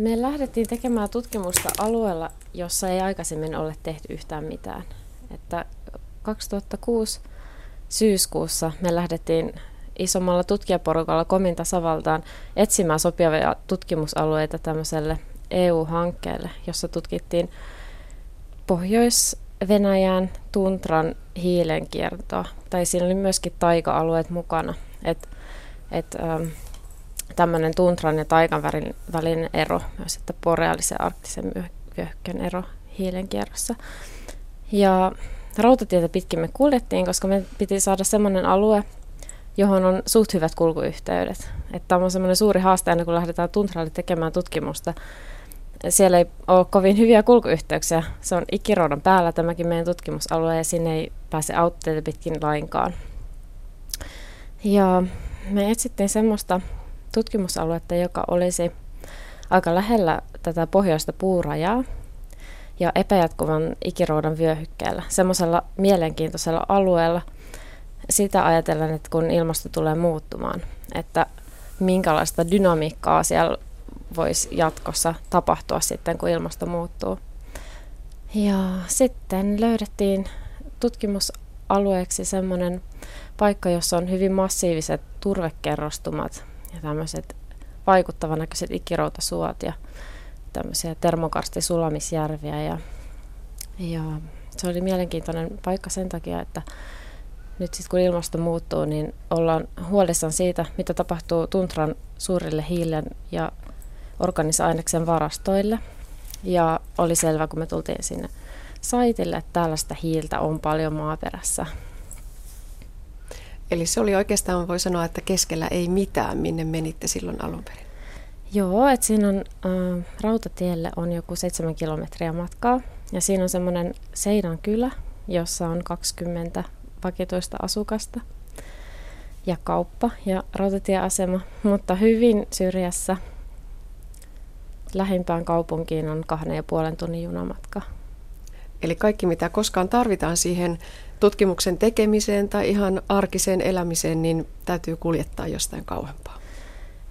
Me lähdettiin tekemään tutkimusta alueella, jossa ei aikaisemmin ole tehty yhtään mitään. Että 2006 syyskuussa me lähdettiin isommalla tutkijaporukalla Komin tasavaltaan etsimään sopivia tutkimusalueita tämmöiselle EU-hankkeelle, jossa tutkittiin Pohjois-Venäjän tuntran hiilenkiertoa. Tai siinä oli myöskin taika-alueet mukana. Et, et, ähm, tämmöinen tuntran ja taikan välinen ero, myös että boreaalisen ja arktisen vyöhykkeen ero hiilenkierrossa. Ja rautatietä pitkin me kuljettiin, koska me piti saada semmoinen alue, johon on suht hyvät kulkuyhteydet. Että tämä on semmoinen suuri haaste aina, kun lähdetään tuntralle tekemään tutkimusta. Siellä ei ole kovin hyviä kulkuyhteyksiä. Se on ikiroudan päällä tämäkin meidän tutkimusalue ja sinne ei pääse autteita pitkin lainkaan. Ja me etsittiin semmoista tutkimusaluetta, joka olisi aika lähellä tätä pohjoista puurajaa ja epäjatkuvan ikiroudan vyöhykkeellä, semmoisella mielenkiintoisella alueella – sitä ajatellen, että kun ilmasto tulee muuttumaan, että minkälaista dynamiikkaa siellä voisi jatkossa tapahtua sitten, kun ilmasto muuttuu. Ja sitten löydettiin tutkimusalueeksi semmoinen paikka, jossa on hyvin massiiviset turvekerrostumat ja tämmöiset vaikuttavan näköiset ikiroutasuot ja tämmöisiä termokarstisulamisjärviä. Ja, ja se oli mielenkiintoinen paikka sen takia, että nyt sitten kun ilmasto muuttuu, niin ollaan huolissaan siitä, mitä tapahtuu tuntran suurille hiilen ja organisa-aineksen varastoille. Ja oli selvä, kun me tultiin sinne saitille, että tällaista hiiltä on paljon maaperässä. Eli se oli oikeastaan, voi sanoa, että keskellä ei mitään, minne menitte silloin alun perin. Joo, että siinä on äh, rautatielle on joku seitsemän kilometriä matkaa ja siinä on semmoinen Seidan kylä, jossa on 20 vakituista asukasta ja kauppa ja rautatieasema, mutta hyvin syrjässä lähimpään kaupunkiin on kahden ja puolen tunnin junamatka. Eli kaikki, mitä koskaan tarvitaan siihen tutkimuksen tekemiseen tai ihan arkiseen elämiseen, niin täytyy kuljettaa jostain kauempaa.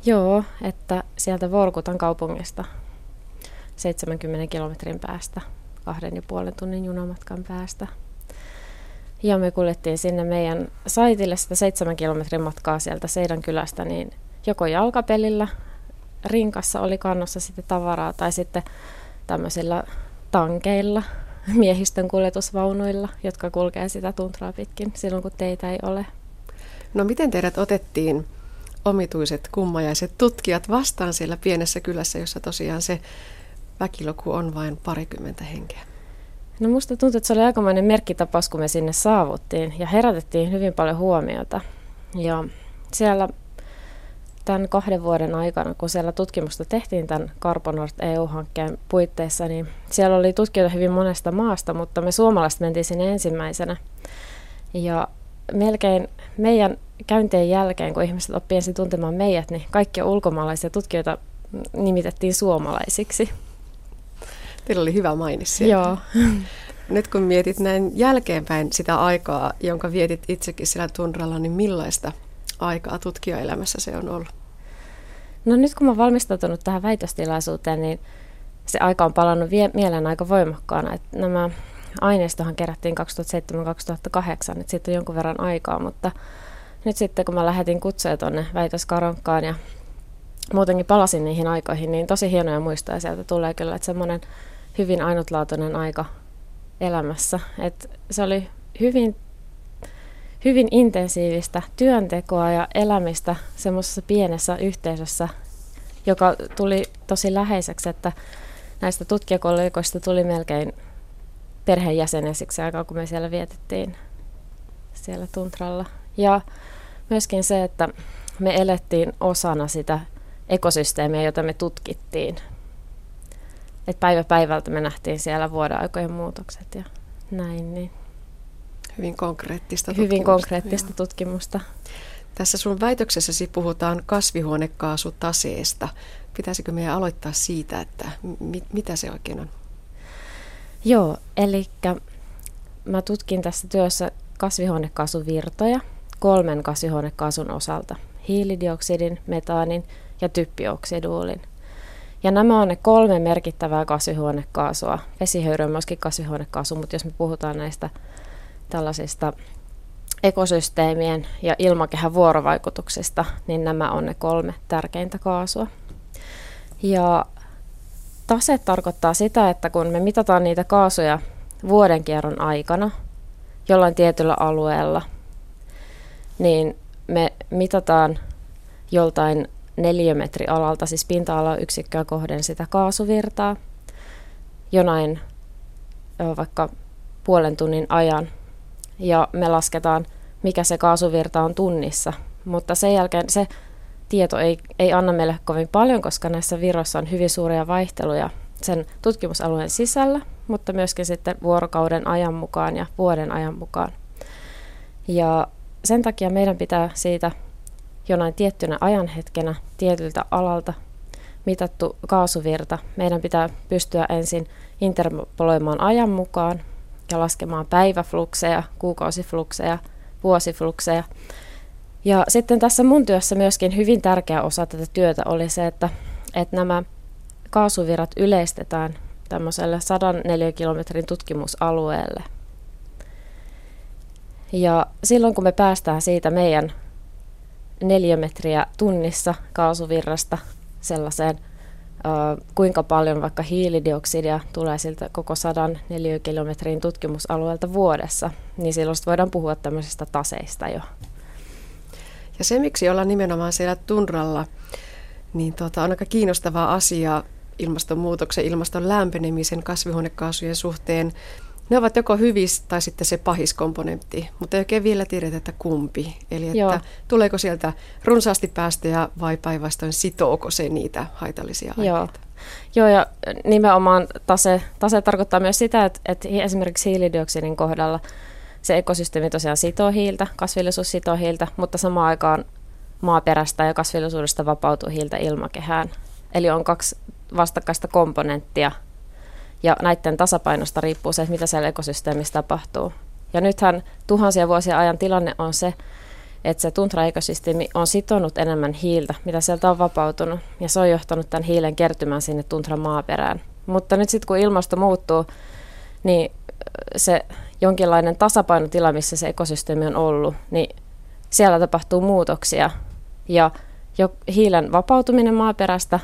Joo, että sieltä Vorkutan kaupungista 70 kilometrin päästä, kahden ja puolen tunnin junamatkan päästä ja me kuljettiin sinne meidän saitille sitä seitsemän kilometrin matkaa sieltä Seidan kylästä, niin joko jalkapelillä, rinkassa oli kannossa sitten tavaraa tai sitten tämmöisillä tankeilla, miehistön kuljetusvaunuilla, jotka kulkee sitä tuntraa pitkin silloin, kun teitä ei ole. No miten teidät otettiin omituiset kummajaiset tutkijat vastaan siellä pienessä kylässä, jossa tosiaan se väkiluku on vain parikymmentä henkeä? No musta tuntuu, että se oli aikamoinen merkkitapaus, kun me sinne saavuttiin ja herätettiin hyvin paljon huomiota. Ja siellä tämän kahden vuoden aikana, kun siellä tutkimusta tehtiin tämän Carponort EU-hankkeen puitteissa, niin siellä oli tutkijoita hyvin monesta maasta, mutta me suomalaiset mentiin sinne ensimmäisenä. Ja melkein meidän käyntien jälkeen, kun ihmiset oppivat tuntemaan meidät, niin kaikkia ulkomaalaisia tutkijoita nimitettiin suomalaisiksi. Teillä oli hyvä siellä. Joo. Nyt kun mietit näin jälkeenpäin sitä aikaa, jonka vietit itsekin siellä tunralla, niin millaista aikaa tutkijaelämässä se on ollut? No nyt kun mä valmistautunut tähän väitöstilaisuuteen, niin se aika on palannut vie- mieleen aika voimakkaana. Että nämä aineistohan kerättiin 2007-2008, että siitä on jonkun verran aikaa, mutta nyt sitten kun mä lähetin kutsuja tuonne väitöskaronkkaan ja muutenkin palasin niihin aikoihin, niin tosi hienoja muistoja sieltä tulee kyllä, että semmoinen hyvin ainutlaatuinen aika elämässä. Et se oli hyvin, hyvin intensiivistä työntekoa ja elämistä semmoisessa pienessä yhteisössä, joka tuli tosi läheiseksi, että näistä tutkijakollegoista tuli melkein perheenjäseniä siksi aikaa, kun me siellä vietettiin siellä Tuntralla. Ja myöskin se, että me elettiin osana sitä ekosysteemiä, jota me tutkittiin että päivä päivältä me nähtiin siellä vuodenaikojen muutokset ja näin. Niin. Hyvin konkreettista tutkimusta. Hyvin konkreettista joo. tutkimusta. Tässä sun väitöksessäsi puhutaan kasvihuonekaasutaseesta. Pitäisikö meidän aloittaa siitä, että mi- mitä se oikein on? Joo, eli mä tutkin tässä työssä kasvihuonekaasuvirtoja kolmen kasvihuonekaasun osalta. Hiilidioksidin, metaanin ja typpioksiduulin. Ja nämä on ne kolme merkittävää kasvihuonekaasua. Vesihöyry on myöskin kasvihuonekaasu, mutta jos me puhutaan näistä tällaisista ekosysteemien ja ilmakehän vuorovaikutuksista, niin nämä on ne kolme tärkeintä kaasua. Ja tase tarkoittaa sitä, että kun me mitataan niitä kaasuja vuoden kierron aikana jollain tietyllä alueella, niin me mitataan joltain neliömetri alalta, siis pinta-ala yksikköä kohden sitä kaasuvirtaa jonain vaikka puolen tunnin ajan. Ja me lasketaan, mikä se kaasuvirta on tunnissa. Mutta sen jälkeen se tieto ei, ei anna meille kovin paljon, koska näissä virroissa on hyvin suuria vaihteluja sen tutkimusalueen sisällä, mutta myöskin sitten vuorokauden ajan mukaan ja vuoden ajan mukaan. Ja sen takia meidän pitää siitä jonain tiettynä ajanhetkenä tietyltä alalta mitattu kaasuvirta. Meidän pitää pystyä ensin interpoloimaan ajan mukaan ja laskemaan päiväflukseja, kuukausiflukseja, vuosiflukseja. Ja sitten tässä mun työssä myöskin hyvin tärkeä osa tätä työtä oli se, että, että nämä kaasuvirrat yleistetään tämmöiselle 104 kilometrin tutkimusalueelle. Ja silloin kun me päästään siitä meidän neliömetriä tunnissa kaasuvirrasta sellaiseen, kuinka paljon vaikka hiilidioksidia tulee siltä koko 100 neliökilometrin tutkimusalueelta vuodessa, niin silloin voidaan puhua tämmöisistä taseista jo. Ja se, miksi ollaan nimenomaan siellä tunralla, niin tuota, on aika kiinnostava asia ilmastonmuutoksen, ilmaston lämpenemisen, kasvihuonekaasujen suhteen. Ne ovat joko hyvis tai sitten se pahis komponentti, mutta ei oikein vielä tiedetä, että kumpi. Eli että Joo. tuleeko sieltä runsaasti päästöjä vai päinvastoin sitooko se niitä haitallisia aineita. Joo. Joo, ja nimenomaan tase, tase tarkoittaa myös sitä, että, että esimerkiksi hiilidioksidin kohdalla se ekosysteemi tosiaan sitoo hiiltä, kasvillisuus sitoo hiiltä, mutta samaan aikaan maaperästä ja kasvillisuudesta vapautuu hiiltä ilmakehään. Eli on kaksi vastakkaista komponenttia, ja näiden tasapainosta riippuu se, mitä siellä ekosysteemissä tapahtuu. Ja nythän tuhansia vuosia ajan tilanne on se, että se tuntraekosysteemi on sitonut enemmän hiiltä, mitä sieltä on vapautunut, ja se on johtanut tämän hiilen kertymään sinne tuntran maaperään. Mutta nyt sitten kun ilmasto muuttuu, niin se jonkinlainen tasapainotila, missä se ekosysteemi on ollut, niin siellä tapahtuu muutoksia. Ja jo hiilen vapautuminen maaperästä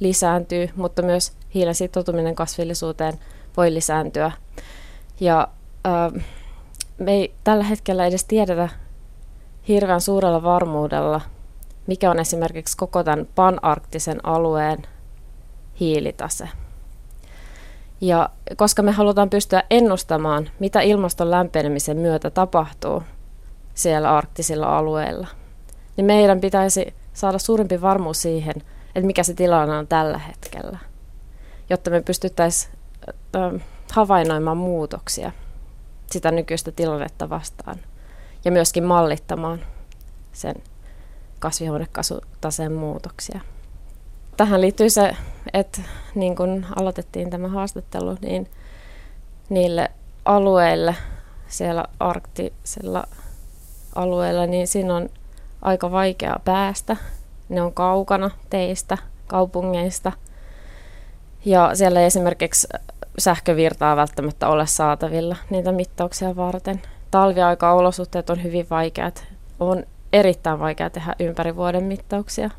lisääntyy, mutta myös hiilen sitoutuminen kasvillisuuteen voi lisääntyä. Ja äh, me ei tällä hetkellä edes tiedetä hirveän suurella varmuudella, mikä on esimerkiksi koko tämän panarktisen alueen hiilitase. Ja koska me halutaan pystyä ennustamaan, mitä ilmaston lämpenemisen myötä tapahtuu siellä arktisilla alueilla, niin meidän pitäisi saada suurempi varmuus siihen, että mikä se tilanne on tällä hetkellä, jotta me pystyttäisiin havainnoimaan muutoksia sitä nykyistä tilannetta vastaan ja myöskin mallittamaan sen kasvihuonekaasutaseen muutoksia. Tähän liittyy se, että niin kun aloitettiin tämä haastattelu, niin niille alueille siellä arktisella alueella, niin siinä on aika vaikea päästä. Ne on kaukana teistä, kaupungeista. Ja siellä ei esimerkiksi sähkövirtaa välttämättä ole saatavilla niitä mittauksia varten. Talviaika olosuhteet on hyvin vaikeat. On erittäin vaikea tehdä ympäri vuoden mittauksia.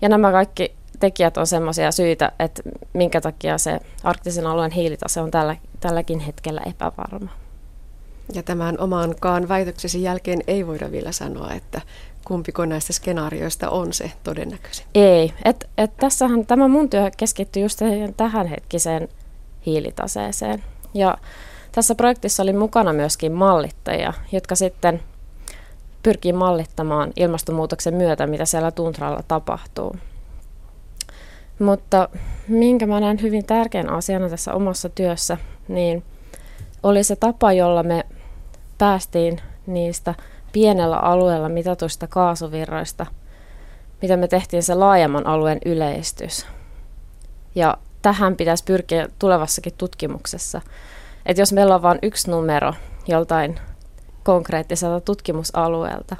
Ja nämä kaikki tekijät on sellaisia syitä, että minkä takia se arktisen alueen hiilitase on tällä, tälläkin hetkellä epävarma. Ja tämän omaankaan väitöksesi jälkeen ei voida vielä sanoa, että kumpiko näistä skenaarioista on se todennäköisin. Ei. Et, et tässähän tämä mun työ keskittyy just tähän hetkiseen hiilitaseeseen. Ja tässä projektissa oli mukana myöskin mallittajia, jotka sitten pyrkii mallittamaan ilmastonmuutoksen myötä, mitä siellä tuntralla tapahtuu. Mutta minkä mä näen hyvin tärkeän asiana tässä omassa työssä, niin oli se tapa, jolla me päästiin niistä pienellä alueella mitatuista kaasuvirroista, mitä me tehtiin se laajemman alueen yleistys. Ja tähän pitäisi pyrkiä tulevassakin tutkimuksessa. Että jos meillä on vain yksi numero joltain konkreettiselta tutkimusalueelta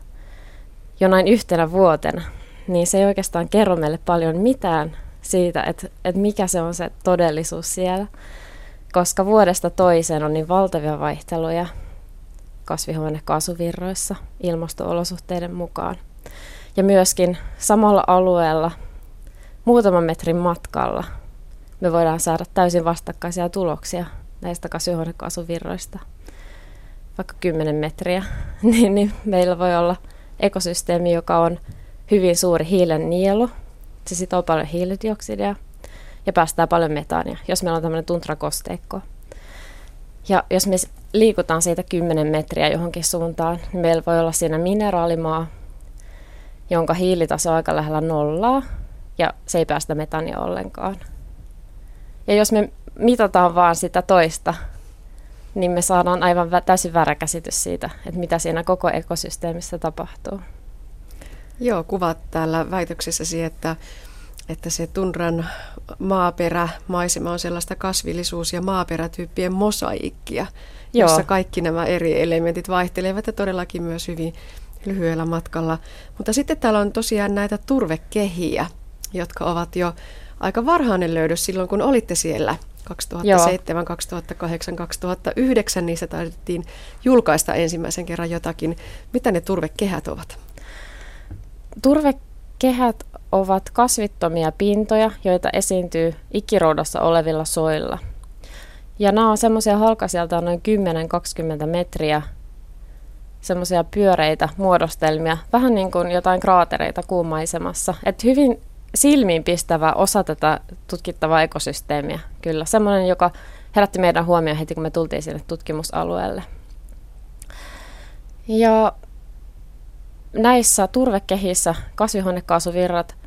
jonain yhtenä vuotena, niin se ei oikeastaan kerro meille paljon mitään siitä, että, että mikä se on se todellisuus siellä. Koska vuodesta toiseen on niin valtavia vaihteluja kasvihuonekaasuvirroissa ilmastoolosuhteiden mukaan. Ja myöskin samalla alueella muutaman metrin matkalla me voidaan saada täysin vastakkaisia tuloksia näistä kasvihuonekaasuvirroista. Vaikka 10 metriä, niin, niin meillä voi olla ekosysteemi, joka on hyvin suuri hiilen nielu. Se sitoo paljon hiilidioksidia ja päästää paljon metaania, jos meillä on tämmöinen tuntrakosteikko. Ja jos me liikutaan siitä 10 metriä johonkin suuntaan, niin meillä voi olla siinä mineraalimaa, jonka hiilitaso on aika lähellä nollaa, ja se ei päästä metania ollenkaan. Ja jos me mitataan vaan sitä toista, niin me saadaan aivan täysin väärä käsitys siitä, että mitä siinä koko ekosysteemissä tapahtuu. Joo, kuvat täällä väitöksessäsi, että, että se tundran maaperä, maisema on sellaista kasvillisuus- ja maaperätyyppien mosaikkia, Joo. jossa kaikki nämä eri elementit vaihtelevat ja todellakin myös hyvin lyhyellä matkalla. Mutta sitten täällä on tosiaan näitä turvekehiä, jotka ovat jo aika varhainen löydös silloin, kun olitte siellä 2007, Joo. 2008, 2009, niissä taidettiin julkaista ensimmäisen kerran jotakin. Mitä ne turvekehät ovat? Turvekehät ovat kasvittomia pintoja, joita esiintyy ikiroudassa olevilla soilla. Ja nämä on semmoisia halkaisijalta noin 10-20 metriä semmoisia pyöreitä muodostelmia, vähän niin kuin jotain kraatereita kuumaisemassa. Et hyvin silmiinpistävä osa tätä tutkittavaa ekosysteemiä, kyllä. Semmoinen, joka herätti meidän huomioon heti, kun me tultiin sinne tutkimusalueelle. Ja näissä turvekehissä kasvihuonekaasuvirrat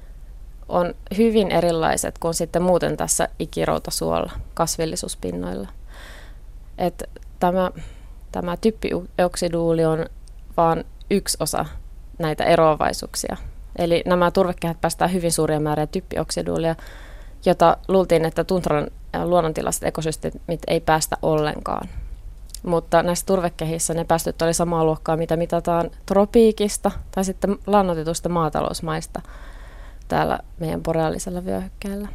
on hyvin erilaiset kuin sitten muuten tässä ikiroutasuolla kasvillisuuspinnoilla. Et tämä, tämä typpioksiduuli on vain yksi osa näitä eroavaisuuksia – Eli nämä turvekehät päästää hyvin suuria määriä typpioksiduulia, jota luultiin, että tuntran luonnontilaiset ekosysteemit ei päästä ollenkaan. Mutta näissä turvekehissä ne päästöt oli samaa luokkaa, mitä mitataan tropiikista tai sitten lannotetusta maatalousmaista täällä meidän boreaalisella vyöhykkeellä.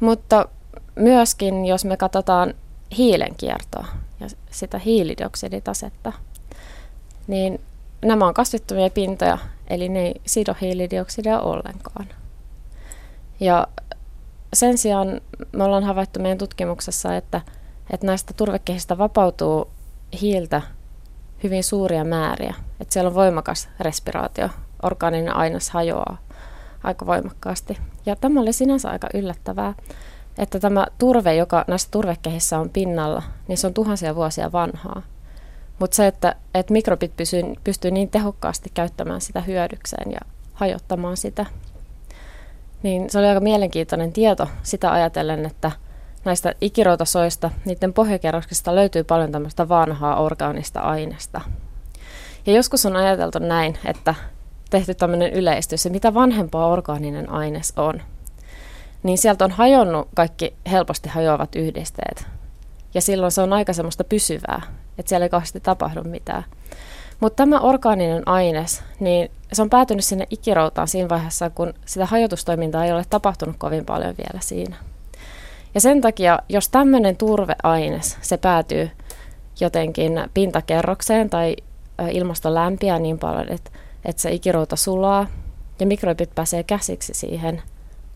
Mutta myöskin, jos me katsotaan hiilenkiertoa ja sitä hiilidioksiditasetta, niin nämä on kasvittomia pintoja, eli ne ei sido hiilidioksidia ollenkaan. Ja sen sijaan me ollaan havaittu meidän tutkimuksessa, että, että näistä turvekehistä vapautuu hiiltä hyvin suuria määriä. Että siellä on voimakas respiraatio, orgaaninen aines hajoaa aika voimakkaasti. Ja tämä oli sinänsä aika yllättävää, että tämä turve, joka näissä turvekehissä on pinnalla, niin se on tuhansia vuosia vanhaa. Mutta se, että, että mikrobit pysyy, pystyy niin tehokkaasti käyttämään sitä hyödykseen ja hajottamaan sitä, niin se oli aika mielenkiintoinen tieto sitä ajatellen, että näistä ikiroutasoista, niiden pohjakerroksista löytyy paljon tämmöistä vanhaa orgaanista aineesta. Ja joskus on ajateltu näin, että tehty tämmöinen yleistys, että mitä vanhempaa orgaaninen aines on, niin sieltä on hajonnut kaikki helposti hajoavat yhdisteet. Ja silloin se on aika semmoista pysyvää, että siellä ei kauheasti tapahdu mitään. Mutta tämä orgaaninen aines, niin se on päätynyt sinne ikiroutaan siinä vaiheessa, kun sitä hajotustoimintaa ei ole tapahtunut kovin paljon vielä siinä. Ja sen takia, jos tämmöinen turveaines, se päätyy jotenkin pintakerrokseen tai ilmasto lämpiää niin paljon, että, että se ikirouta sulaa ja mikrobit pääsee käsiksi siihen,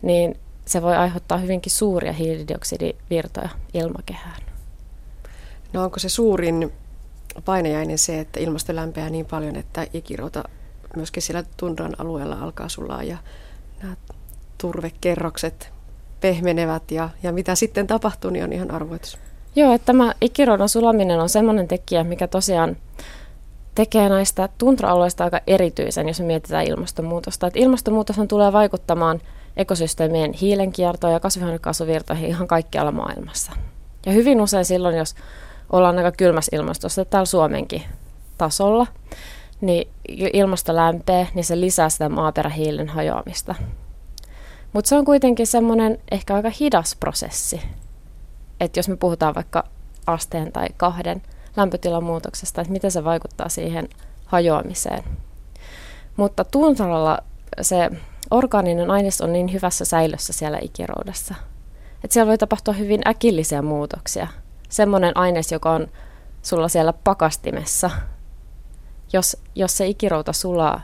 niin se voi aiheuttaa hyvinkin suuria hiilidioksidivirtoja ilmakehään. No onko se suurin painajainen se, että ilmasto lämpeää niin paljon, että ikirota myöskin siellä tundran alueella alkaa sulaa ja nämä turvekerrokset pehmenevät ja, ja mitä sitten tapahtuu, niin on ihan arvoitus. Joo, että tämä ikirodon sulaminen on sellainen tekijä, mikä tosiaan tekee näistä tuntra-alueista aika erityisen, jos me mietitään ilmastonmuutosta. Että ilmastonmuutoshan tulee vaikuttamaan ekosysteemien hiilenkiertoon ja kasvihuonekaasuvirtoihin ihan kaikkialla maailmassa. Ja hyvin usein silloin, jos ollaan aika kylmässä ilmastossa täällä Suomenkin tasolla, niin ilmasto lämpee, niin se lisää sitä maaperähiilen hajoamista. Mutta se on kuitenkin semmoinen ehkä aika hidas prosessi. Että jos me puhutaan vaikka asteen tai kahden lämpötilan muutoksesta, että miten se vaikuttaa siihen hajoamiseen. Mutta tuntaralla se orgaaninen aines on niin hyvässä säilössä siellä ikiroudassa, että siellä voi tapahtua hyvin äkillisiä muutoksia. Semmoinen aines, joka on sulla siellä pakastimessa, jos, jos se ikirouta sulaa,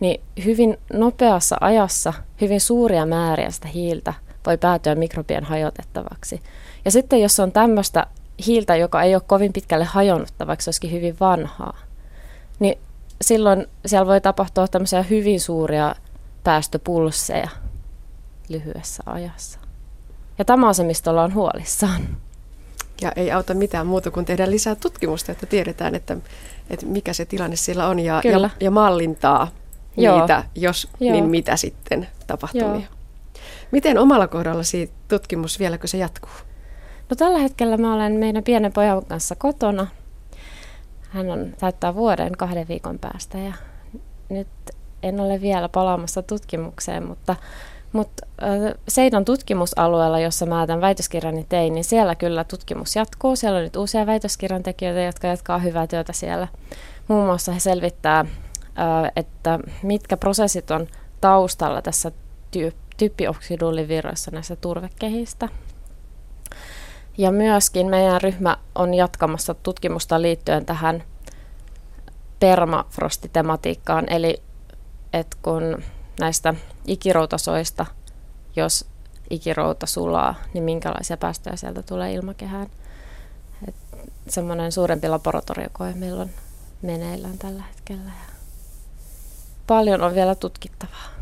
niin hyvin nopeassa ajassa hyvin suuria määriä sitä hiiltä voi päätyä mikrobien hajotettavaksi. Ja sitten jos on tämmöistä hiiltä, joka ei ole kovin pitkälle hajonnutta, vaikka se olisikin hyvin vanhaa, niin silloin siellä voi tapahtua tämmöisiä hyvin suuria päästöpulsseja lyhyessä ajassa. Ja tämä on se, mistä ollaan huolissaan. Ja ei auta mitään muuta kuin tehdä lisää tutkimusta, että tiedetään, että, että mikä se tilanne siellä on ja, ja, ja mallintaa Joo. niitä, jos Joo. niin mitä sitten tapahtumia. Joo. Miten omalla kohdallasi tutkimus vieläkö se jatkuu? No tällä hetkellä mä olen meidän pienen pojan kanssa kotona. Hän on täyttää vuoden kahden viikon päästä ja nyt en ole vielä palaamassa tutkimukseen, mutta, mutta Seidan tutkimusalueella, jossa mä tämän väitöskirjani tein, niin siellä kyllä tutkimus jatkuu. Siellä on nyt uusia väitöskirjan tekijöitä, jotka jatkaa hyvää työtä siellä. Muun muassa he selvittää, että mitkä prosessit on taustalla tässä typpioksidulivirroissa näissä turvekehistä. Ja myöskin meidän ryhmä on jatkamassa tutkimusta liittyen tähän permafrostitematiikkaan, eli että kun näistä ikiroutasoista, jos ikirouta sulaa, niin minkälaisia päästöjä sieltä tulee ilmakehään. semmoinen suurempi laboratoriokoe meillä on meneillään tällä hetkellä. Ja paljon on vielä tutkittavaa.